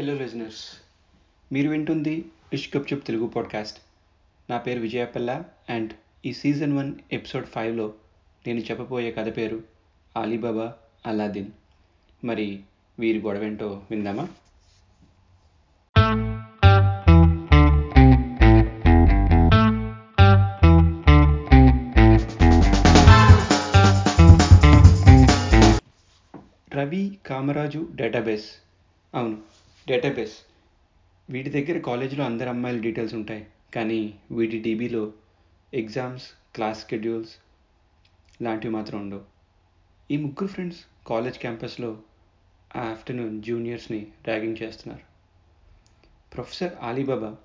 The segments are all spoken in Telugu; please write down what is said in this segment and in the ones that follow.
హలో లిజనర్స్ మీరు వింటుంది ఇష్కప్ చెప్ తెలుగు పాడ్కాస్ట్ నా పేరు విజయపల్ల అండ్ ఈ సీజన్ వన్ ఎపిసోడ్ ఫైవ్లో నేను చెప్పబోయే కథ పేరు అలీబాబా అలాదిన్ మరి వీరి గొడవేంటో విందామా? రవి కామరాజు డేటాబేస్ అవును డేటాబేస్. వీటి దగ్గర కాలేజీలో అందరు అమ్మాయిల డీటెయిల్స్ ఉంటాయి. కానీ వీటి డీబీలో ఎగ్జామ్స్ క్లాస్ షెడ్యూల్స్ లాంటివి మాత్రం ఉండవు. ఈ ముగ్గురు ఫ్రెండ్స్ కాలేజ్ క్యాంపస్లో ఆ ఆఫ్టర్నూన్ జూనియర్స్ని ర్యాగింగ్ చేస్తున్నారు. ప్రొఫెసర్ ఆలీబాబా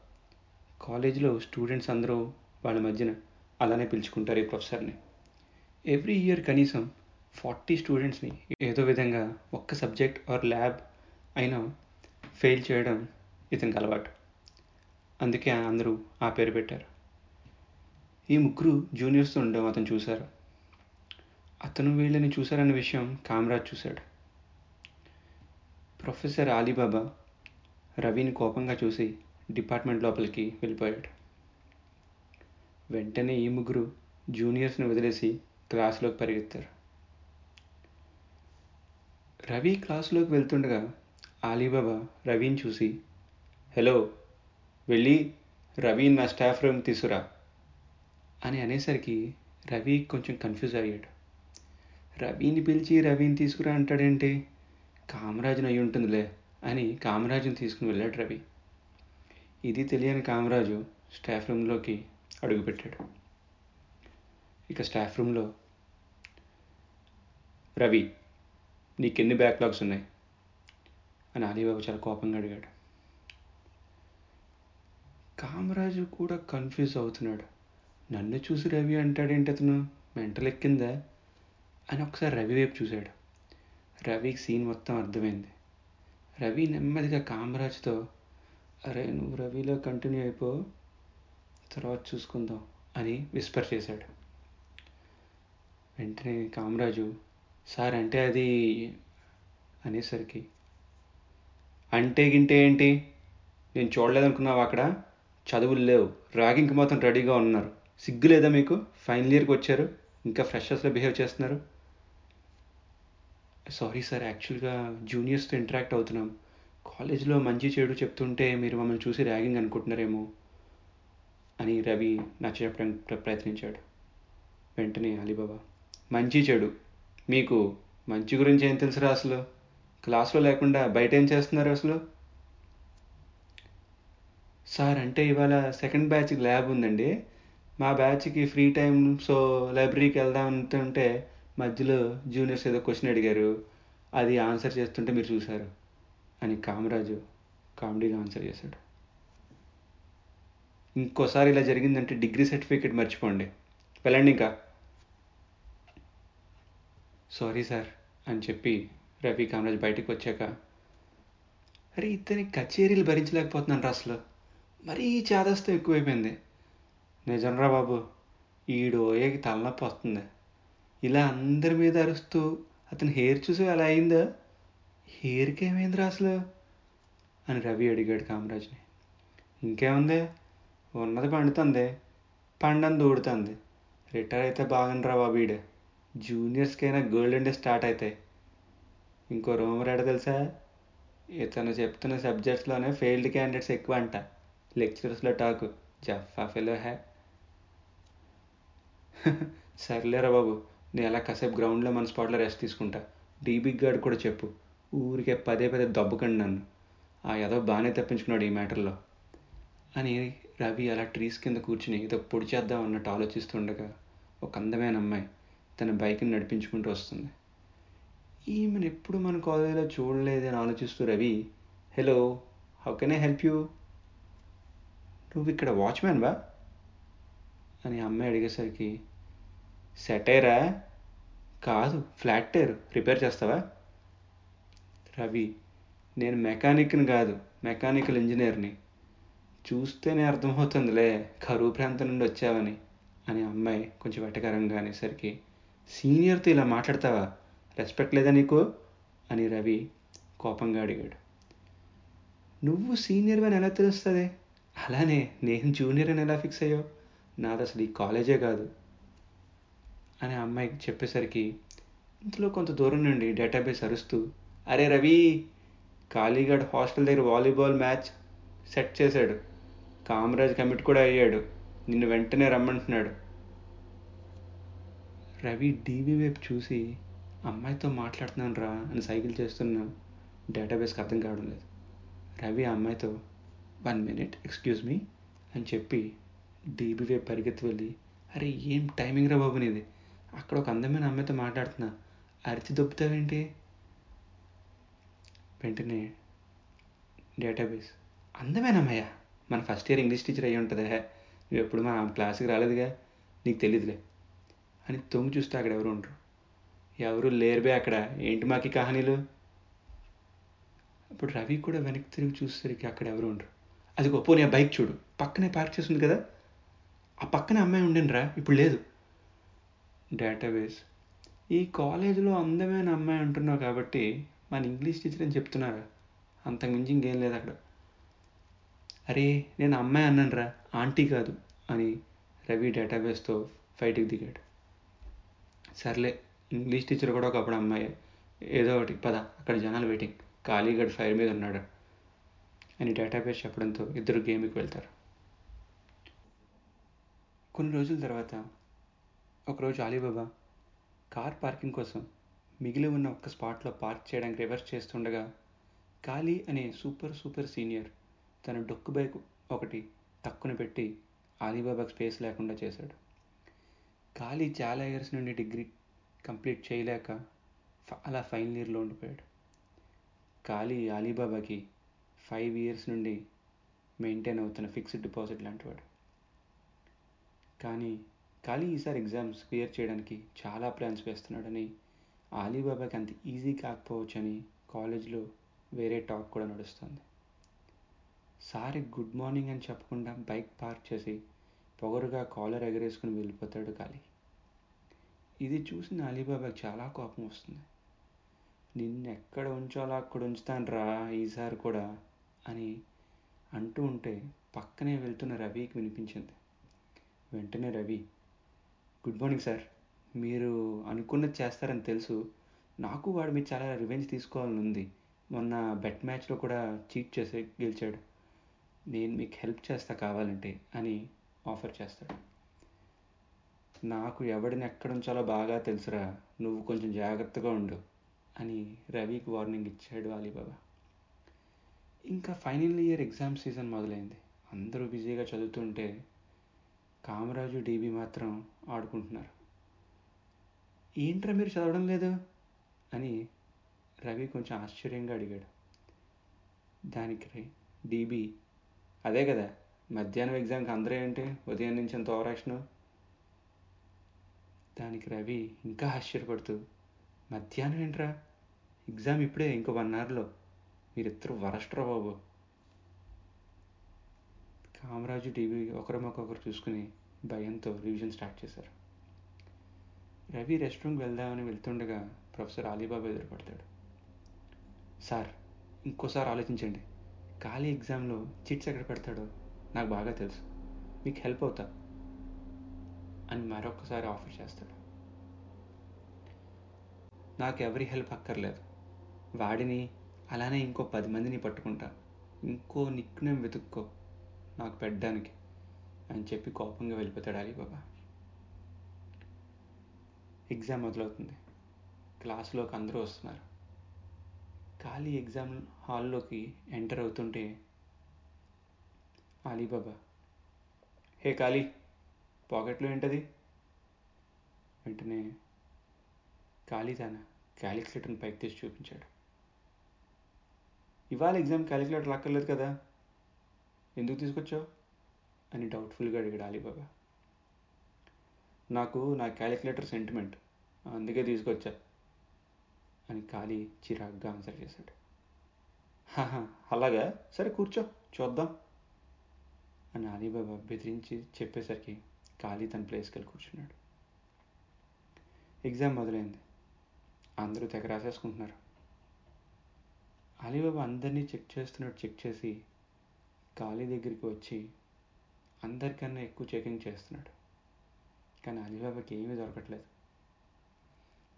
కాలేజీలో స్టూడెంట్స్ అందరూ వాళ్ళ మధ్యన అలానే పిలుచుకుంటారు ఈ ప్రొఫెసర్ని. ఎవ్రీ ఇయర్ కనీసం ఫార్టీ స్టూడెంట్స్ని ఏదో విధంగా ఒక్క సబ్జెక్ట్ ఆర్ ల్యాబ్ అయినా ఫెయిల్ చేయడం ఇతనికి అలవాటు. అందుకే అందరూ ఆ పేరు పెట్టారు. ఈ ముగ్గురు జూనియర్స్తో ఉండడం అతను చూశారు. అతను వీళ్ళని చూశారన్న విషయం కామరాజ్ చూశాడు. ప్రొఫెసర్ ఆలీబాబా రవిని కోపంగా చూసి డిపార్ట్మెంట్ లోపలికి వెళ్ళిపోయాడు. వెంటనే ఈ ముగ్గురు జూనియర్స్ని వదిలేసి క్లాస్లోకి పరిగెత్తారు. రవి క్లాసులోకి వెళ్తుండగా ఆలీబాబా రవిని చూసి హలో వెళ్ళి రవిని నా స్టాఫ్ రూమ్ తీసుకురా అని అనేసరికి రవి కొంచెం కన్ఫ్యూజ్ అయ్యాడు. రవిని పిలిచి రవిని తీసుకురా అంటాడేంటి? కామరాజుని అయి ఉంటుందిలే అని కామరాజుని తీసుకుని వెళ్ళాడు రవి. ఇది తెలియని కామరాజు స్టాఫ్ రూమ్లోకి అడుగుపెట్టాడు. ఇక స్టాఫ్ రూమ్లో రవి నీకెన్ని బ్యాక్లాగ్స్ ఉన్నాయి? అని అలీబాబు చాలా కోపంగా అడిగాడు. కామరాజు కూడా కన్ఫ్యూజ్ అవుతున్నాడు. నన్ను చూసి రవి అంటాడేంటి అతను? మెంటల్ ఎక్కిందా? అని ఒకసారి రవి వైపు చూశాడు. రవికి సీన్ మొత్తం అర్థమైంది. రవి నెమ్మదిగా కామరాజ్తో అరే నువ్వు రవిలో కంటిన్యూ అయిపో తర్వాత చూసుకుందాం అని విస్పర్ చేశాడు. వెంటనే కామరాజు సార్ అంటే అది అనేసరికి అంటే గింటే ఏంటి? నేను చూడలేదనుకున్నావు అక్కడ? చదువులు లేవు. ర్యాగింగ్కి మాత్రం రెడీగా ఉన్నారు. సిగ్గు లేదా మీకు? ఫైనల్ ఇయర్కి వచ్చారు. ఇంకా ఫ్రెషర్స్లో బిహేవ్ చేస్తున్నారు. సారీ సార్ యాక్చువల్గా జూనియర్స్తో ఇంటరాక్ట్ అవుతున్నాం. కాలేజ్లో మంచి చెడు చెప్తుంటే మీరు మమ్మల్ని చూసి ర్యాగింగ్ అనుకుంటున్నారేమో అని రవి నచ్చ చెప్పడానికి ప్రయత్నించాడు. వెంటనే అలీబాబా మంచి చెడు. మీకు మంచి గురించి ఏం తెలుసురా అసలు? క్లాస్లో లేకుండా బయట ఏం చేస్తున్నారు అసలు? సార్ అంటే ఇవాళ సెకండ్ బ్యాచ్కి ల్యాబ్ ఉందండి. మా బ్యాచ్కి ఫ్రీ టైం సో లైబ్రరీకి వెళ్దాం అంటుంటే మధ్యలో జూనియర్స్ ఏదో క్వశ్చన్ అడిగారు. అది ఆన్సర్ చేస్తుంటే మీరు చూశారు. అని కామరాజు కామెడీగా ఆన్సర్ చేశాడు. ఇంకోసారి ఇలా జరిగిందంటే డిగ్రీ సర్టిఫికేట్ మర్చిపోండి. వెళ్ళండి ఇంకా. సారీ సార్ అని చెప్పి రవి కామరాజ్ బయటకు వచ్చాక అరే ఇతని కచేరీలు భరించలేకపోతున్నాను అసలు. మరీ చాదస్తం ఎక్కువైపోయింది. నిజంరా బాబు ఈడోయకి తలనొప్పి వస్తుంది. ఇలా అందరి మీద అరుస్తూ అతని హెయిర్ చూసి అలా అయిందా? హెయిర్కి ఏమైందిరా అసలు? అని రవి అడిగాడు కామరాజ్ని. ఇంకేముంది? ఉన్నది పండుతుంది పండని దూడుతుంది. రిటైర్ అయితే బాగుండ్రా బాబు ఈడ. జూనియర్స్కైనా గోల్డెన్ డే స్టార్ట్ అవుతాయి ఇంకో రూమర్ ఎడ తెలుసా? ఇతను చెప్తున్న సబ్జెక్ట్స్లోనే ఫెయిల్డ్ క్యాండిడేట్స్ ఎక్కువ అంట లెక్చరర్స్లో టాక్ జఫా ఫెలో హ్యా సర్లేరా బాబు నేను అలా కాసేపు గ్రౌండ్లో మన స్పాట్లో రెస్ట్ తీసుకుంటా. డీబిగ్ గార్డ్ కూడా చెప్పు. ఊరికే పదే పదే దబ్బుకండి నన్ను. ఆ ఏదో బాగానే తప్పించుకున్నాడు ఈ మ్యాటర్లో అని రవి అలా ట్రీస్ కింద కూర్చుని ఏదో పొడి చేద్దాం అన్నట్టు ఆలోచిస్తుండగా ఒక అందమైన అమ్మాయి తన బైక్ని నడిపించుకుంటూ వస్తుంది. ఈమెను ఎప్పుడు మన కాలేజీలో చూడలేదని ఆలోచిస్తూ Ravi hello how can I help you నువ్వు ఇక్కడ వాచ్మ్యాన్ బా అని అమ్మాయి అడిగేసరికి సెటైరా కాదు ఫ్లాట్ టైర్ రిపేర్ చేస్తావా? రవి నేను మెకానిక్ని కాదు మెకానికల్ ఇంజనీర్ని చూస్తేనే అర్థమవుతుందిలే కరువు ప్రాంతం నుండి వచ్చావని. అని అమ్మాయి కొంచెం వెటకరంగా అనేసరికి సీనియర్తో ఇలా మాట్లాడతావా? రెస్పెక్ట్ లేదా నీకు? అని రవి కోపంగా అడిగాడు. నువ్వు సీనియర్ అని ఎలా తెలుస్తుంది? అలానే నేను జూనియర్ అని ఎలా ఫిక్స్ అయ్యావు? నాది అసలు ఈ కాలేజే కాదు అని అమ్మాయికి చెప్పేసరికి ఇంతలో కొంత దూరం నుండి డేటాబేస్ అరుస్తూ అరే రవి కాళీగఢ్ హాస్టల్ దగ్గర వాలీబాల్ మ్యాచ్ సెట్ చేశాడు. కామరాజ్ కమిట్ కూడా అయ్యాడు. నిన్ను వెంటనే రమ్మంటున్నాడు. రవి డీవీ వైపు చూసి అమ్మాయితో మాట్లాడుతున్నాను రా అని సైకిల్ చేస్తున్న డేటాబేస్కి అర్థం కావడం లేదు. రవి ఆ అమ్మాయితో వన్ మినిట్ ఎక్స్క్యూజ్ మీ అని చెప్పి డీబీ పరిగెత్తి వెళ్ళి అరే ఏం టైమింగ్ రా బాబు నీది? అక్కడ ఒక అందమైన అమ్మాయితో మాట్లాడుతున్నా. అరిచి దొబ్బుతావేంటి? వెంటనే డేటాబేస్ అందమైన అమ్మాయ? మన ఫస్ట్ ఇయర్ ఇంగ్లీష్ టీచర్ అయ్యి ఉంటుందే. నువ్వు ఎప్పుడు మా క్లాస్కి రాలేదుగా? నీకు తెలియదులే అని తొంగి చూస్తే అక్కడ ఎవరు ఉండరు. ఎవరు లేరుబే అక్కడ. ఏంటి మాకి కహానీలు? అప్పుడు రవి కూడా వెనక్కి తిరిగి చూసేసరికి అక్కడ ఎవరు ఉండరు. అది పోనీ ఆ బైక్ చూడు. పక్కనే పార్క్ చేసింది కదా? ఆ పక్కనే అమ్మాయి ఉండండిరా ఇప్పుడు లేదు. డేటాబేస్. ఈ కాలేజీలో అందమైన అమ్మాయి అంటున్నావు కాబట్టి మన ఇంగ్లీష్ టీచర్ అని చెప్తున్నారా? అంతకుమించి ఇంకేం లేదు అక్కడ. అరే నేను అమ్మాయి అన్నానురా ఆంటీ కాదు అని రవి డేటాబేస్తో ఫైట్కి దిగాడు. సర్లే ఇంగ్లీష్ టీచర్ కూడా ఒకప్పుడు అమ్మాయి. ఏదో ఒకటి పద అక్కడ జనాలు వెయిటింగ్ ఖాళీగడ్ ఫైర్ మీద ఉన్నాడు. అని డేటాబేస్ చెప్పడంతో ఇద్దరు గేమ్కి వెళ్తారు. కొన్ని రోజుల తర్వాత ఒకరోజు అలీబాబా కార్ పార్కింగ్ కోసం మిగిలి ఉన్న ఒక్క స్పాట్లో పార్క్ చేయడానికి రివర్స్ చేస్తుండగా ఖాళీ అనే సూపర్ సూపర్ సీనియర్ తన డొక్కు బైక్ ఒకటి తక్కున పెట్టి అలీబాబాకి స్పేస్ లేకుండా చేశాడు. ఖాళీ చాలా ఇయర్స్ నుండి డిగ్రీ కంప్లీట్ చేయలేక అలా ఫైనల్ ఇయర్లో ఉండిపోయాడు. ఖాళీ అలీబాబాకి ఫైవ్ ఇయర్స్ నుండి మెయింటైన్ అవుతున్న ఫిక్స్డ్ డిపాజిట్ లాంటివాడు. కానీ ఖాళీ ఈసారి ఎగ్జామ్స్ క్లియర్ చేయడానికి చాలా ప్లాన్స్ వేస్తున్నాడని అలీబాబాకి అంత ఈజీ కాకపోవచ్చని కాలేజ్లో వేరే టాక్ కూడా నడుస్తుంది. సారి గుడ్ మార్నింగ్ అని చెప్పకుండా బైక్ పార్క్ చేసి పొగరుగా కాలర్ ఎగరేసుకుని వెళ్ళిపోతాడు ఖాళీ. ఇది చూసిన అలీబాబాకి చాలా కోపం వస్తుంది. నిన్ను ఎక్కడ ఉంచాలో అక్కడ ఉంచుతాను రా ఈసారి కూడా అని అంటూ ఉంటే పక్కనే వెళ్తున్న రవికి వినిపించింది. వెంటనే రవి గుడ్ మార్నింగ్ సార్. మీరు అనుకున్నది చేస్తారని తెలుసు. నాకు వాడు మీద చాలా రివెంజ్ తీసుకోవాలని ఉంది. మొన్న బెట్ మ్యాచ్లో కూడా చీట్ చేసి గెలిచాడు. నేను మీకు హెల్ప్ చేస్తా కావాలంటే అని ఆఫర్ చేస్తాడు. నాకు ఎవడిని ఎక్కడ ఉంచాలో బాగా తెలుసురా నువ్వు కొంచెం జాగ్రత్తగా ఉండు అని రవికి వార్నింగ్ ఇచ్చాడు అలీబాబా ఇంకా ఫైనల్ ఇయర్ ఎగ్జామ్ సీజన్ మొదలైంది. అందరూ బిజీగా చదువుతుంటే కామరాజు డీబీ మాత్రం ఆడుకుంటున్నారు. ఏంట్రా మీరు చదవడం లేదు? అని రవి కొంచెం ఆశ్చర్యంగా అడిగాడు. దానికి డీబీ అదే కదా మధ్యాహ్నం ఎగ్జామ్కి అందరూ ఏంటి? ఉదయం నుంచి ఎంత ఓవరాక్షన్ దానికి రవి ఇంకా ఆశ్చర్యపడుతూ మధ్యాహ్నం ఏంట్రా? ఎగ్జామ్ ఇప్పుడే ఇంకో వన్ అవర్లో. మీరిద్దరు వరస్ట్రా బాబు. కామరాజు టీవీ ఒకరిమొకరు చూసుకుని భయంతో రివిజన్ స్టార్ట్ చేశారు. రవి రెస్ట్ రూమ్కి వెళ్దామని వెళ్తుండగా ప్రొఫెసర్ అలీబాబా ఎదురుపడతాడు. సార్ ఇంకోసారి ఆలోచించండి. ఖాళీ ఎగ్జామ్లో చిట్స్ ఎక్కడ పెడతాడో నాకు బాగా తెలుసు. మీకు హెల్ప్ అవుతా. అని మరొకసారి ఆఫర్ చేస్తాడు. నాకు ఎవరి హెల్ప్ అక్కర్లేదు. వాడిని అలానే ఇంకో పది మందిని పట్టుకుంటా. ఇంకో నిక్నేమ్ వెతుక్కో. నాకు పెట్టడానికి అని చెప్పి కోపంగా వెళ్ళిపోతాడు అలీబాబా. ఎగ్జామ్ మొదలవుతుంది. క్లాస్లోకి అందరూ వస్తున్నారు. ఖాళీ ఎగ్జామ్ హాల్లోకి ఎంటర్ అవుతుంటే అలీబాబా హే ఖాళీ పాకెట్లో ఏంటది? వెంటనే ఖాళీ తన క్యాలిక్యులేటర్ని పైకి తీసి చూపించాడు. ఇవాళ ఎగ్జామ్ క్యాలిక్యులేటర్ అక్కర్లేదు కదా? ఎందుకు తీసుకొచ్చావు? అని డౌట్ఫుల్గా అడిగాడు అలీబాబా. నాకు నా క్యాలిక్యులేటర్ సెంటిమెంట్ అందుకే తీసుకొచ్చా అని ఖాళీ చిరాగ్గా ఆన్సర్ చేశాడు. అలాగా? సరే కూర్చో చూద్దాం అని అలీబాబా బెదిరించి చెప్పేసరికి ఖాళీ తన ప్లేస్కి వెళ్ళి కూర్చున్నాడు. ఎగ్జామ్ మొదలైంది. అందరూ తెగ రాసేసుకుంటున్నారు. అలీబాబా అందరినీ చెక్ చేస్తున్నట్టు చెక్ చేసి ఖాళీ దగ్గరికి వచ్చి అందరికన్నా ఎక్కువ చెకింగ్ చేస్తున్నాడు. కానీ అలీబాబాకి ఏమీ దొరకట్లేదు.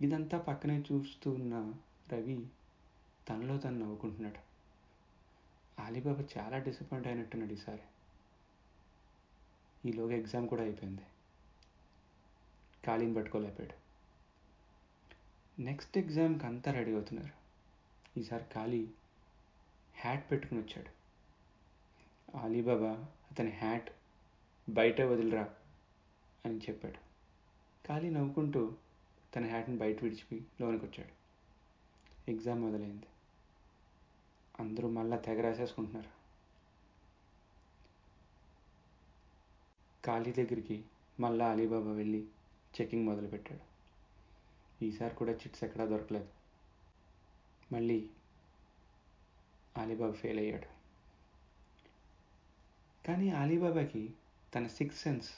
ఇదంతా పక్కనే చూస్తూ ఉన్న రవి తనలో తను నవ్వుకుంటున్నాడు. అలీబాబా చాలా డిసప్పాయింట్ అయినట్టున్నాడు ఈసారి. ఈలోగా ఎగ్జామ్ కూడా అయిపోయింది. ఖాళీని పట్టుకోలేపాడు. నెక్స్ట్ ఎగ్జామ్కి అంతా రెడీ అవుతున్నారు. ఈసారి ఖాళీ హ్యాట్ పెట్టుకుని వచ్చాడు. అలీబాబా అతని హ్యాట్ బయట వదిలిరా అని చెప్పాడు. ఖాళీ నవ్వుకుంటూ తన హ్యాట్ని బయట విడిచిపోయి లోనికి వచ్చాడు. ఎగ్జామ్ మొదలైంది. అందరూ మళ్ళా తెగ రాసేసుకుంటున్నారు. ఖాళీ దగ్గరికి మళ్ళా అలీబాబా వెళ్ళి చెకింగ్ మొదలుపెట్టాడు. ఈసారి కూడా చిట్స్ ఎక్కడా దొరకలేదు. మళ్ళీ అలీబాబా ఫెయిల్ అయ్యాడు. కానీ అలీబాబాకి తన సిక్స్ సెన్స్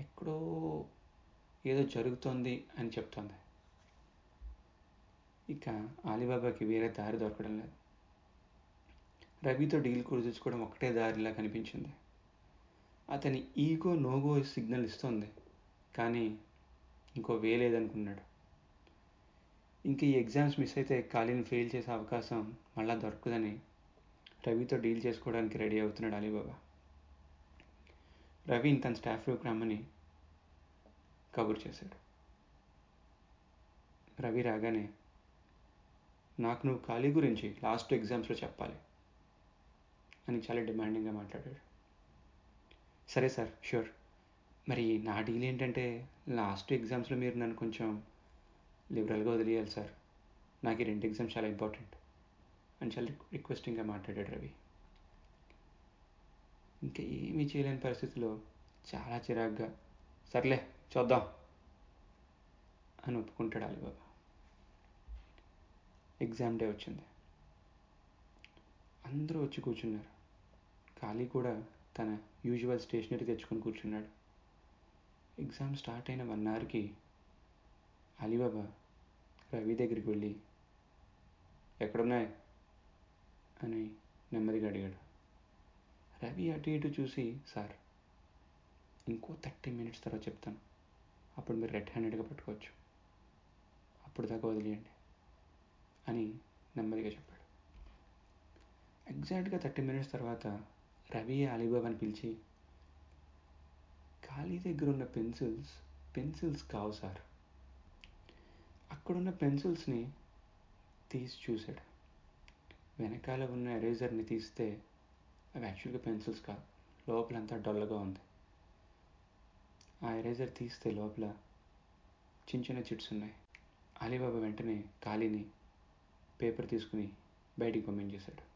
ఎక్కడో ఏదో జరుగుతోంది అని చెప్తోంది. ఇక అలీబాబాకి వేరే దారి దొరకడం లేదు. రవితో డీల్ కుదుర్చుకోవడం ఒకటే దారిలా కనిపించింది. అతని ఈగో నోగో సిగ్నల్ ఇస్తోంది కానీ ఇంకో వే లేదనుకున్నాడు. ఇంక ఈ ఎగ్జామ్స్ మిస్ అయితే ఖాళీని ఫెయిల్ చేసే అవకాశం మళ్ళా దొరకదని రవితో డీల్ చేసుకోవడానికి రెడీ అవుతున్నాడు అలీబాబా. రవిని తన స్టాఫ్ రూమ్కి రమ్మని కబుర్ చేశాడు. రవి రాగానే నాకు నువ్వు ఖాళీ గురించి లాస్ట్ ఎగ్జామ్స్లో చెప్పాలి అని చాలా డిమాండింగ్గా మాట్లాడాడు. సరే సార్ ష్యూర్ మరి నా డీల్ ఏంటంటే లాస్ట్ ఎగ్జామ్స్లో మీరు నన్ను కొంచెం లిబరల్గా వదిలేయాలి సార్. నాకు ఈ రెండు ఎగ్జామ్స్ చాలా ఇంపార్టెంట్ అని చాలా రిక్వెస్టింగ్గా మాట్లాడాడు రవి. ఇంకా ఏమీ చేయలేని పరిస్థితిలో చాలా చిరాగ్గా సర్లే చూద్దాం అని ఒప్పుకుంటాడు అలీబాబా ఎగ్జామ్ డే వచ్చింది. అందరూ వచ్చి కూర్చున్నారు. ఖాళీ కూడా తన యూజువల్ స్టేషనరీ తెచ్చుకొని కూర్చున్నాడు. ఎగ్జామ్ స్టార్ట్ అయిన వన్ అవర్కి అలీబాబా రవి దగ్గరికి వెళ్ళి ఎక్కడున్నాయి? అని నెమ్మదిగా అడిగాడు. రవి అటు ఇటు చూసి సార్ ఇంకో థర్టీ మినిట్స్ తర్వాత చెప్తాను. అప్పుడు మీరు రెడ్ హ్యాండెడ్గా పట్టుకోవచ్చు. అప్పుడు దాకా వదిలేయండి అని నెమ్మదిగా చెప్పాడు. ఎగ్జాక్ట్గా థర్టీ మినిట్స్ తర్వాత రవి అలీబాబాని పిలిచి ఖాళీ దగ్గర ఉన్న పెన్సిల్స్ పెన్సిల్స్ కావు సార్. అక్కడున్న పెన్సిల్స్ని తీసి చూశాడు. వెనకాల ఉన్న ఎరేజర్ని తీస్తే అవి యాక్చువల్గా పెన్సిల్స్ కాదు లోపలంతా డొల్లగా ఉంది. ఆ ఎరేజర్ తీస్తే లోపల చిన్న చిన్న చిట్స్ ఉన్నాయి. అలీబాబా వెంటనే ఖాళీని పేపర్ తీసుకుని బయటికి పంపించేశాడు.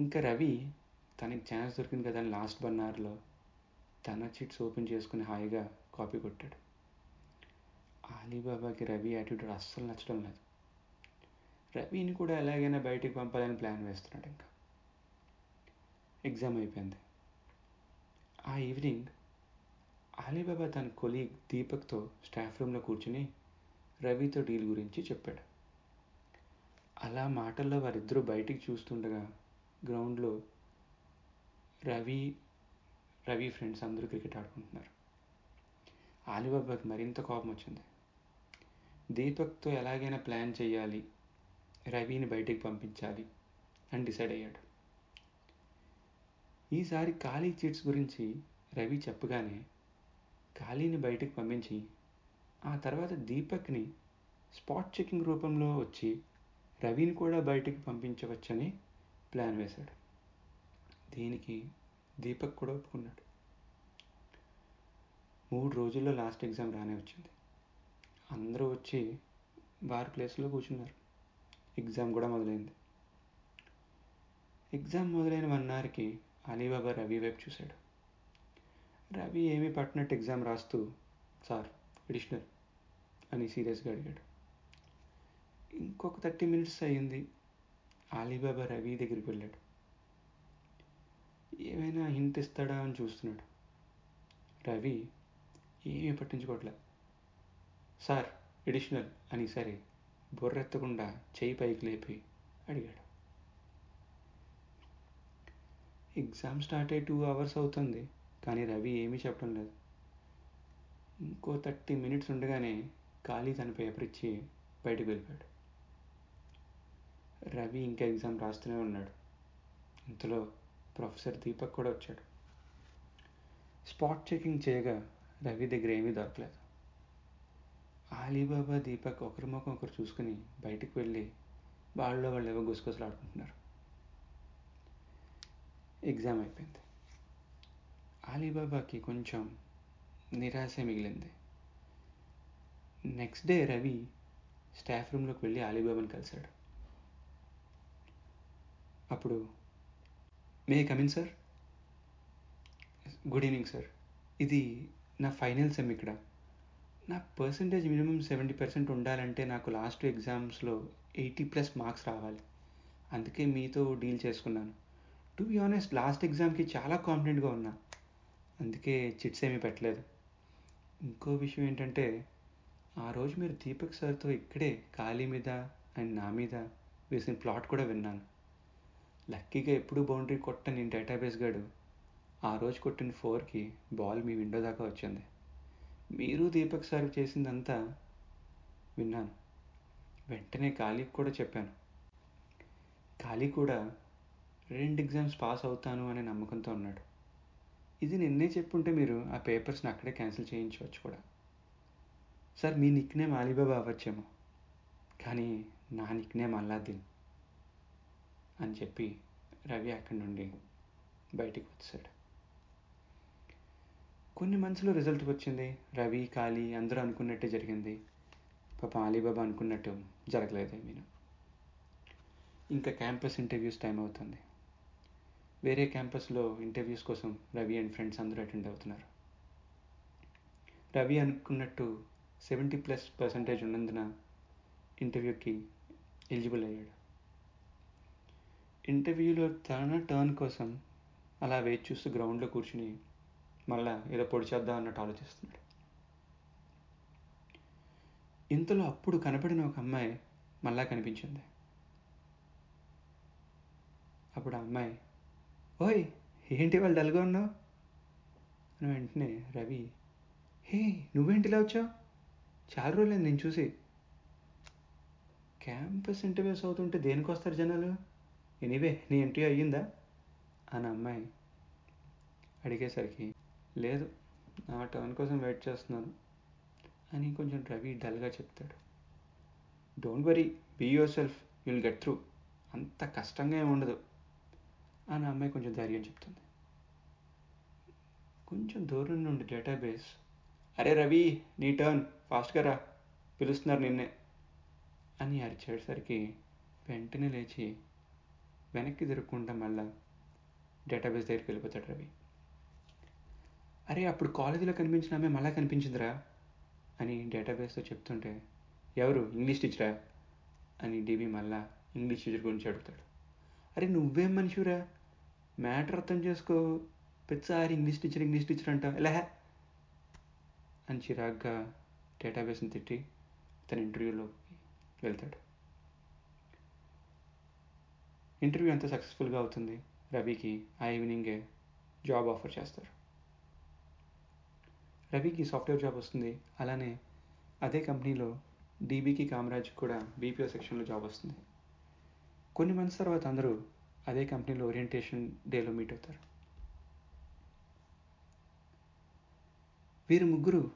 ఇంకా రవి తనకి ఛాన్స్ దొరికింది కదా అని లాస్ట్ వన్ అవర్లో తన చిట్స్ ఓపెన్ చేసుకుని హాయిగా కాపీ కొట్టాడు. అలీబాబాకి రవి యాటిట్యూడ్ అస్సలు నచ్చడం లేదు. రవిని కూడా ఎలాగైనా బయటికి పంపాలని ప్లాన్ వేస్తున్నాడు ఇంకా. ఎగ్జామ్ అయిపోయింది. ఆ ఈవినింగ్ అలీబాబా తన కొలీగ్ దీపక్తో స్టాఫ్ రూమ్లో కూర్చుని రవితో డీల్ గురించి చెప్పాడు. అలా మాటల్లో వారిద్దరూ బయటికి చూస్తుండగా గ్రౌండ్లో రవి రవి ఫ్రెండ్స్ అందరూ క్రికెట్ ఆడుకుంటున్నారు. అలీబాబాకి మరింత కోపం వచ్చింది దీపక్తో ఎలాగైనా ప్లాన్ చేయాలి రవిని బయటికి పంపించాలి అని డిసైడ్ అయ్యాడు. ఈసారి ఖాళీ చీట్స్ గురించి రవి చెప్పగానే ఖాళీని బయటకు పంపించి ఆ తర్వాత దీపక్ని స్పాట్ చెకింగ్ రూపంలో వచ్చి రవిని కూడా బయటికి పంపించవచ్చని ప్లాన్ వేశాడు. దీనికి దీపక్ కూడా ఒప్పుకున్నాడు. మూడు రోజుల్లో లాస్ట్ ఎగ్జామ్ రానే వచ్చింది. అందరూ వచ్చి వారి ప్లేస్లో కూర్చున్నారు. ఎగ్జామ్ కూడా మొదలైంది. ఎగ్జామ్ మొదలైన వన్ అవర్కి అలీబాబా రవి వైపు చూశాడు. రవి ఏమీ పట్టినట్టు ఎగ్జామ్ రాస్తూ సార్ అడిషనల్ అని సీరియస్గా అడిగాడు. ఇంకొక థర్టీ మినిట్స్ అయ్యింది. అలీబాబా రవి దగ్గరికి వెళ్ళాడు. ఏమైనా హింట్ ఇస్తాడా అని చూస్తున్నాడు. రవి ఏమీ పట్టించుకోవట్లే సార్ ఎడిషనల్ అని సరే బుర్రెత్తకుండా చేయి పైకి లేపి అడిగాడు. ఎగ్జామ్ స్టార్ట్ అయ్యి టూ అవర్స్ అవుతుంది కానీ రవి ఏమీ చెప్పడం లేదు. ఇంకో థర్టీ మినిట్స్ ఉండగానే ఖాళీ తన పేపర్ ఇచ్చి బయటకు వెళ్ళిపోయాడు. రవి ఇంకా ఎగ్జామ్ రాస్తూనే ఉన్నాడు. ఇంతలో ప్రొఫెసర్ దీపక్ కూడా వచ్చాడు. స్పాట్ చెకింగ్ చేయగా రవి దగ్గర ఏమీ దొరకలేదు. ఆలీబాబా దీపక్ ఒకరి ముఖం ఒకరు చూసుకుని బయటికి వెళ్ళి వాళ్ళలో వాళ్ళు ఏవో గుసగుసలు ఆడుకుంటున్నారు. ఎగ్జామ్ అయిపోయింది. ఆలీబాబాకి కొంచెం నిరాశ మిగిలింది. నెక్స్ట్ డే రవి స్టాఫ్ రూమ్లోకి వెళ్ళి ఆలీబాబాని కలిశాడు. అప్పుడు may come in sir good evening sir ఇది నా ఫైనల్ సెమ్ ఇక్కడ. నా పర్సంటేజ్ మినిమం సెవెంటీ పర్సెంట్ ఉండాలంటే నాకు లాస్ట్ ఎగ్జామ్స్లో ఎయిటీ ప్లస్ మార్క్స్ రావాలి. అందుకే మీతో డీల్ చేసుకున్నాను. టు బి ఆనెస్ట్ లాస్ట్ ఎగ్జామ్కి చాలా కాన్ఫిడెంట్గా ఉన్నా. అందుకే చిట్స్ ఏమీ పెట్టలేదు. ఇంకో విషయం ఏంటంటే ఆ రోజు మీరు దీపక్ సార్తో ఇక్కడే ఖాళీ మీద అండ్ నా మీద వేసిన ప్లాట్ కూడా విన్నాను. లక్కీగా ఎప్పుడు బౌండరీ కొట్టని డేటాబేస్ గాడు ఆ రోజు కొట్టిన ఫోర్కి బాల్ మీ విండో దాకా వచ్చింది. మీరు దీపక్ సార్ చేసిందంతా విన్నాను. వెంటనే ఖాళీకి కూడా చెప్పాను. ఖాళీ కూడా రెండు ఎగ్జామ్స్ పాస్ అవుతాను అనే నమ్మకంతో ఉన్నాడు. ఇది నిన్నే చెప్పుంటే మీరు ఆ పేపర్స్ని అక్కడే క్యాన్సిల్ చేయించవచ్చు కూడా. సార్ మీ నిక్ నేమ్ అలీబాబా అవ్వచ్చేమో. కానీ నా నిక్ నేమ్ అల్లాద్దీన్. అని చెప్పి రవి అక్కడి నుండి బయటికి వచ్చాడు. కొన్ని మంత్స్లో రిజల్ట్ వచ్చింది. రవి కాళీ అందరూ అనుకున్నట్టే జరిగింది. పాప అలీబాబా అనుకున్నట్టు జరగలేదు నేను ఇంకా క్యాంపస్ ఇంటర్వ్యూస్ టైం అవుతుంది. వేరే క్యాంపస్లో ఇంటర్వ్యూస్ కోసం రవి అండ్ ఫ్రెండ్స్ అందరూ అటెండ్ అవుతున్నారు. రవి అనుకున్నట్టు సెవెంటీ ప్లస్ పర్సంటేజ్ ఉన్నందున ఇంటర్వ్యూకి ఎలిజిబుల్ అయ్యాడు. ఇంటర్వ్యూలో తన టర్న్ కోసం అలా వెయిట్ చూస్తూ గ్రౌండ్లో కూర్చుని మళ్ళా ఏదో పొడి చేద్దాం అన్నట్టు ఆలోచిస్తున్నాడు. ఇంతలో అప్పుడు కనపడిన ఒక అమ్మాయి మళ్ళా కనిపించింది. అప్పుడు ఆ అమ్మాయి ఓయ్ ఏంటి వాళ్ళు డల్గా ఉన్నావు? అని వెంటనే రవి హే నువ్వేంటి ఇలా వచ్చావు? చాలా రోజులేదు నేను చూసి. క్యాంపస్ ఇంటర్వ్యూస్ అవుతుంటే దేనికి వస్తారు జనాలు? ఎనీవే నీ ఇంటర్వ్యూ అయ్యిందా? అని అమ్మాయి అడిగేసరికి లేదు నా టర్న్ కోసం వెయిట్ చేస్తున్నాను అని కొంచెం రవి డల్గా చెప్తాడు. Don't worry be yourself you'll get through. అంత కష్టంగా ఏమి ఉండదు అని అమ్మాయి కొంచెం ధైర్యం చెప్తుంది. కొంచెం దూరం నుండి డేటాబేస్ అరే రవి నీ టర్న్ ఫాస్ట్గా రా పిలుస్తున్నారు నిన్నే అని అరిచేసరికి వెంటనే లేచి వెనక్కి తిరగకుండా మళ్ళా డేటాబేస్ దగ్గరికి వెళ్ళిపోతాడు రవి. అరే అప్పుడు కాలేజీలో కనిపించిన ఆమె మళ్ళా కనిపించిందిరా అని డేటాబేస్తో చెప్తుంటే ఎవరు? ఇంగ్లీష్ టీచరా? అని డిబి మళ్ళా ఇంగ్లీష్ టీచర్ గురించి అడుగుతాడు. అరే నువ్వేం మనిషిరా మ్యాటర్ అర్థం చేసుకో. ప్రతిసారి ఇంగ్లీష్ టీచర్ ఇంగ్లీష్ టీచర్ అంటావు. ఎలా? అని చిరాగ్గా డేటాబేస్ని తిట్టి తన ఇంటర్వ్యూలోకి వెళ్తాడు. ఇంటర్వ్యూ అంతా సక్సెస్ఫుల్గా అవుతుంది? రవికి ఆ ఈవినింగే జాబ్ ఆఫర్ చేస్తారు. రవికి సాఫ్ట్వేర్ జాబ్ వస్తుంది. అలానే అదే కంపెనీలో డీబీకి కామరాజ్ కూడా బీపీఓ సెక్షన్లో జాబ్ వస్తుంది. కొన్ని మంత్స్ తర్వాత అందరూ అదే కంపెనీలో ఓరియంటేషన్ డేలో మీట్ అవుతారు. వీరు ముగ్గురు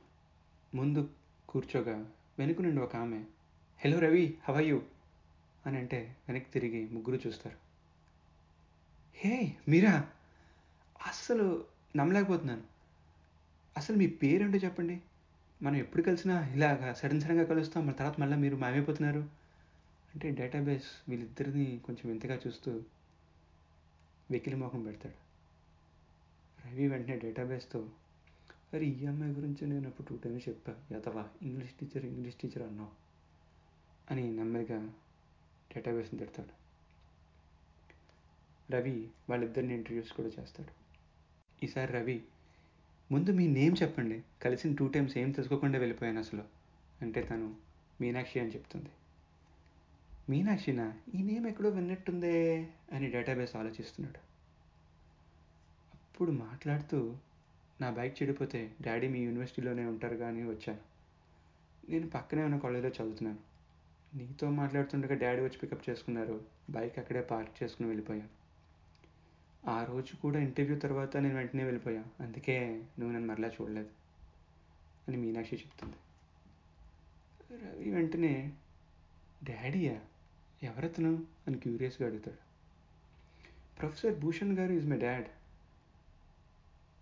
ముందు కూర్చోగా వెనుక నుండి ఒక ఆమె హలో రవి హవయ్యూ అని అంటే వెనక్కి తిరిగి ముగ్గురు చూస్తారు. హే మీరా? అస్సలు నమ్మలేకపోతున్నాను. అసలు మీ పేరేంటో చెప్పండి. మనం ఎప్పుడు కలిసినా ఇలాగా సడన్ సడన్గా కలుస్తాం మన తర్వాత మళ్ళీ మీరు మాయమైపోతున్నారు. అంటే డేటాబేస్ వీళ్ళిద్దరిని కొంచెం ఇంతగా చూస్తూ వెకిలి మోహం పెడతాడు. రవి వెంటనే డేటాబేస్తో అరే ఈ అమ్మాయి గురించి నేను అప్పుడు టూ టైమ్స్ చెప్పా. యథవా ఇంగ్లీష్ టీచర్ ఇంగ్లీష్ టీచర్ అన్నావు అని నెమ్మదిగా డేటాబేస్ని తిడతాడు. రవి వాళ్ళిద్దరిని ఇంటర్వ్యూస్ కూడా చేస్తాడు. ఈసారి రవి ముందు మీ నేమ్ చెప్పండి. కలిసిన టూ టైమ్స్ ఏం తెలుసుకోకుండా వెళ్ళిపోయాను అసలు. అంటే తను మీనాక్షి అని చెప్తుంది. మీనాక్షినా? ఈ నేమ్ ఎక్కడో విన్నట్టుందే అని డేటాబేస్ ఆలోచిస్తున్నాడు. అప్పుడు మాట్లాడుతూ నా బైక్ చెడిపోతే డాడీ మీ యూనివర్సిటీలోనే ఉంటారు కానీ వచ్చాను. నేను పక్కనే ఉన్న కాలేజీలో చదువుతున్నాను. నీతో మాట్లాడుతుండగా డాడీ వచ్చి పికప్ చేసుకున్నారు. బైక్ అక్కడే పార్క్ చేసుకుని వెళ్ళిపోయాను ఆ రోజు కూడా ఇంటర్వ్యూ తర్వాత నేను వెంటనే వెళ్ళిపోయాను అందుకే నువ్వు నన్ను మరలా చూడలేదు అని మీనాక్షి చెప్తుంది. రవి వెంటనే డాడీయా ఎవరతను? అని క్యూరియస్గా అడుగుతాడు. ప్రొఫెసర్ భూషణ్ గారు ఈజ్ మై డాడ్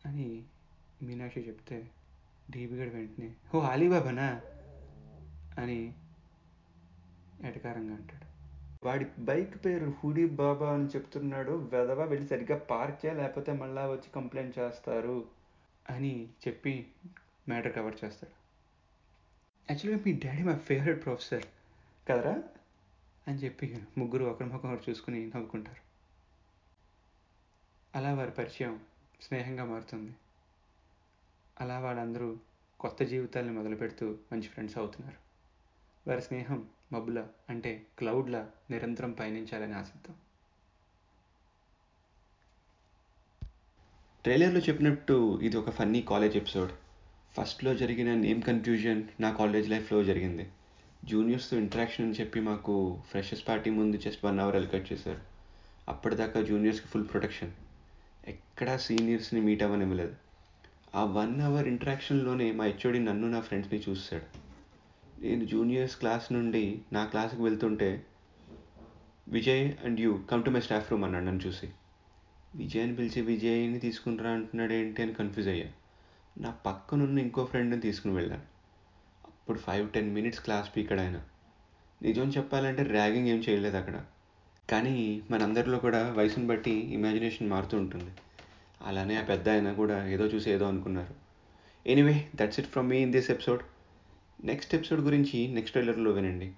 అని మీనాక్షి చెప్తే డీబీగడ్ వెంటనే ఓ అలీబాబానా అని ఎటకారంగా అంటాడు. వాడి బైక్ పేరు హుడీ బాబా అని చెప్తున్నాడు. వెధవా వెళ్ళి సరిగ్గా పార్క్ చేయ లేకపోతే మళ్ళా వచ్చి కంప్లైంట్ చేస్తారు అని చెప్పి మ్యాటర్ కవర్ చేస్తాడు. యాక్చువల్గా మీ డాడీ మా ఫేవరెట్ ప్రొఫెసర్ కదరా అని చెప్పి ముగ్గురు ఒకరి ముఖం ఒకరు చూసుకుని నవ్వుకుంటారు. అలా వారి పరిచయం స్నేహంగా మారుతుంది. అలా వాళ్ళందరూ కొత్త జీవితాల్ని మొదలుపెడుతూ మంచి ఫ్రెండ్స్ అవుతున్నారు. వారి స్నేహం మబ్బుల అంటే క్లౌడ్ల నిరంతరం పయనించాలని ఆశిద్దాం. ట్రైలర్లో చెప్పినట్టు ఇది ఒక ఫన్నీ కాలేజ్ ఎపిసోడ్. ఫస్ట్లో జరిగిన నేమ్ కన్ఫ్యూజన్ నా కాలేజ్ లైఫ్లో జరిగింది. జూనియర్స్తో ఇంటరాక్షన్ అని చెప్పి మాకు ఫ్రెషర్స్ పార్టీ ముందు జస్ట్ వన్ అవర్ ఎలికట్ చేశారు. అప్పటిదాకా జూనియర్స్కి ఫుల్ ప్రొటెక్షన్. ఎక్కడా సీనియర్స్ని మీట్ అవ్వనివ్వలేదు. ఆ వన్ అవర్ ఇంటరాక్షన్లోనే మా హెచ్ఓడి నన్ను నా ఫ్రెండ్స్ని చూస్తాడు. నేను జూనియర్స్ క్లాస్ నుండి నా క్లాస్కి వెళ్తుంటే Vijay and you come to my staff room అన్నాడు నన్ను చూసి. విజయ్ని పిలిచి విజయ్ని తీసుకునిరా అంటున్నాడు ఏంటి అని కన్ఫ్యూజ్ అయ్యా. నా పక్కనున్న ఇంకో ఫ్రెండ్ని తీసుకుని వెళ్ళాను. అప్పుడు five ten minutes class speaker ఆయన. నిజం చెప్పాలంటే ర్యాగింగ్ ఏం చేయలేదు అక్కడ. కానీ మనందరిలో కూడా వయసును బట్టి ఇమాజినేషన్ మారుతూ ఉంటుంది. అలానే ఆ పెద్ద ఆయన కూడా ఏదో చూసి ఏదో అనుకున్నారు. Anyway that's it from me in this episode next episode గురించి నెక్స్ట్ ట్రైలర్లో వినండి.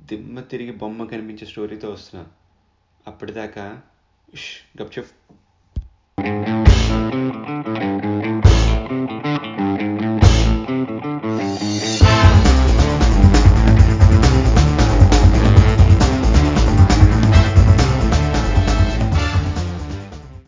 దిమ్మ తిరిగి బొమ్మ కనిపించే స్టోరీతో వస్తున్నాను అప్పటిదాకా గప్చెప్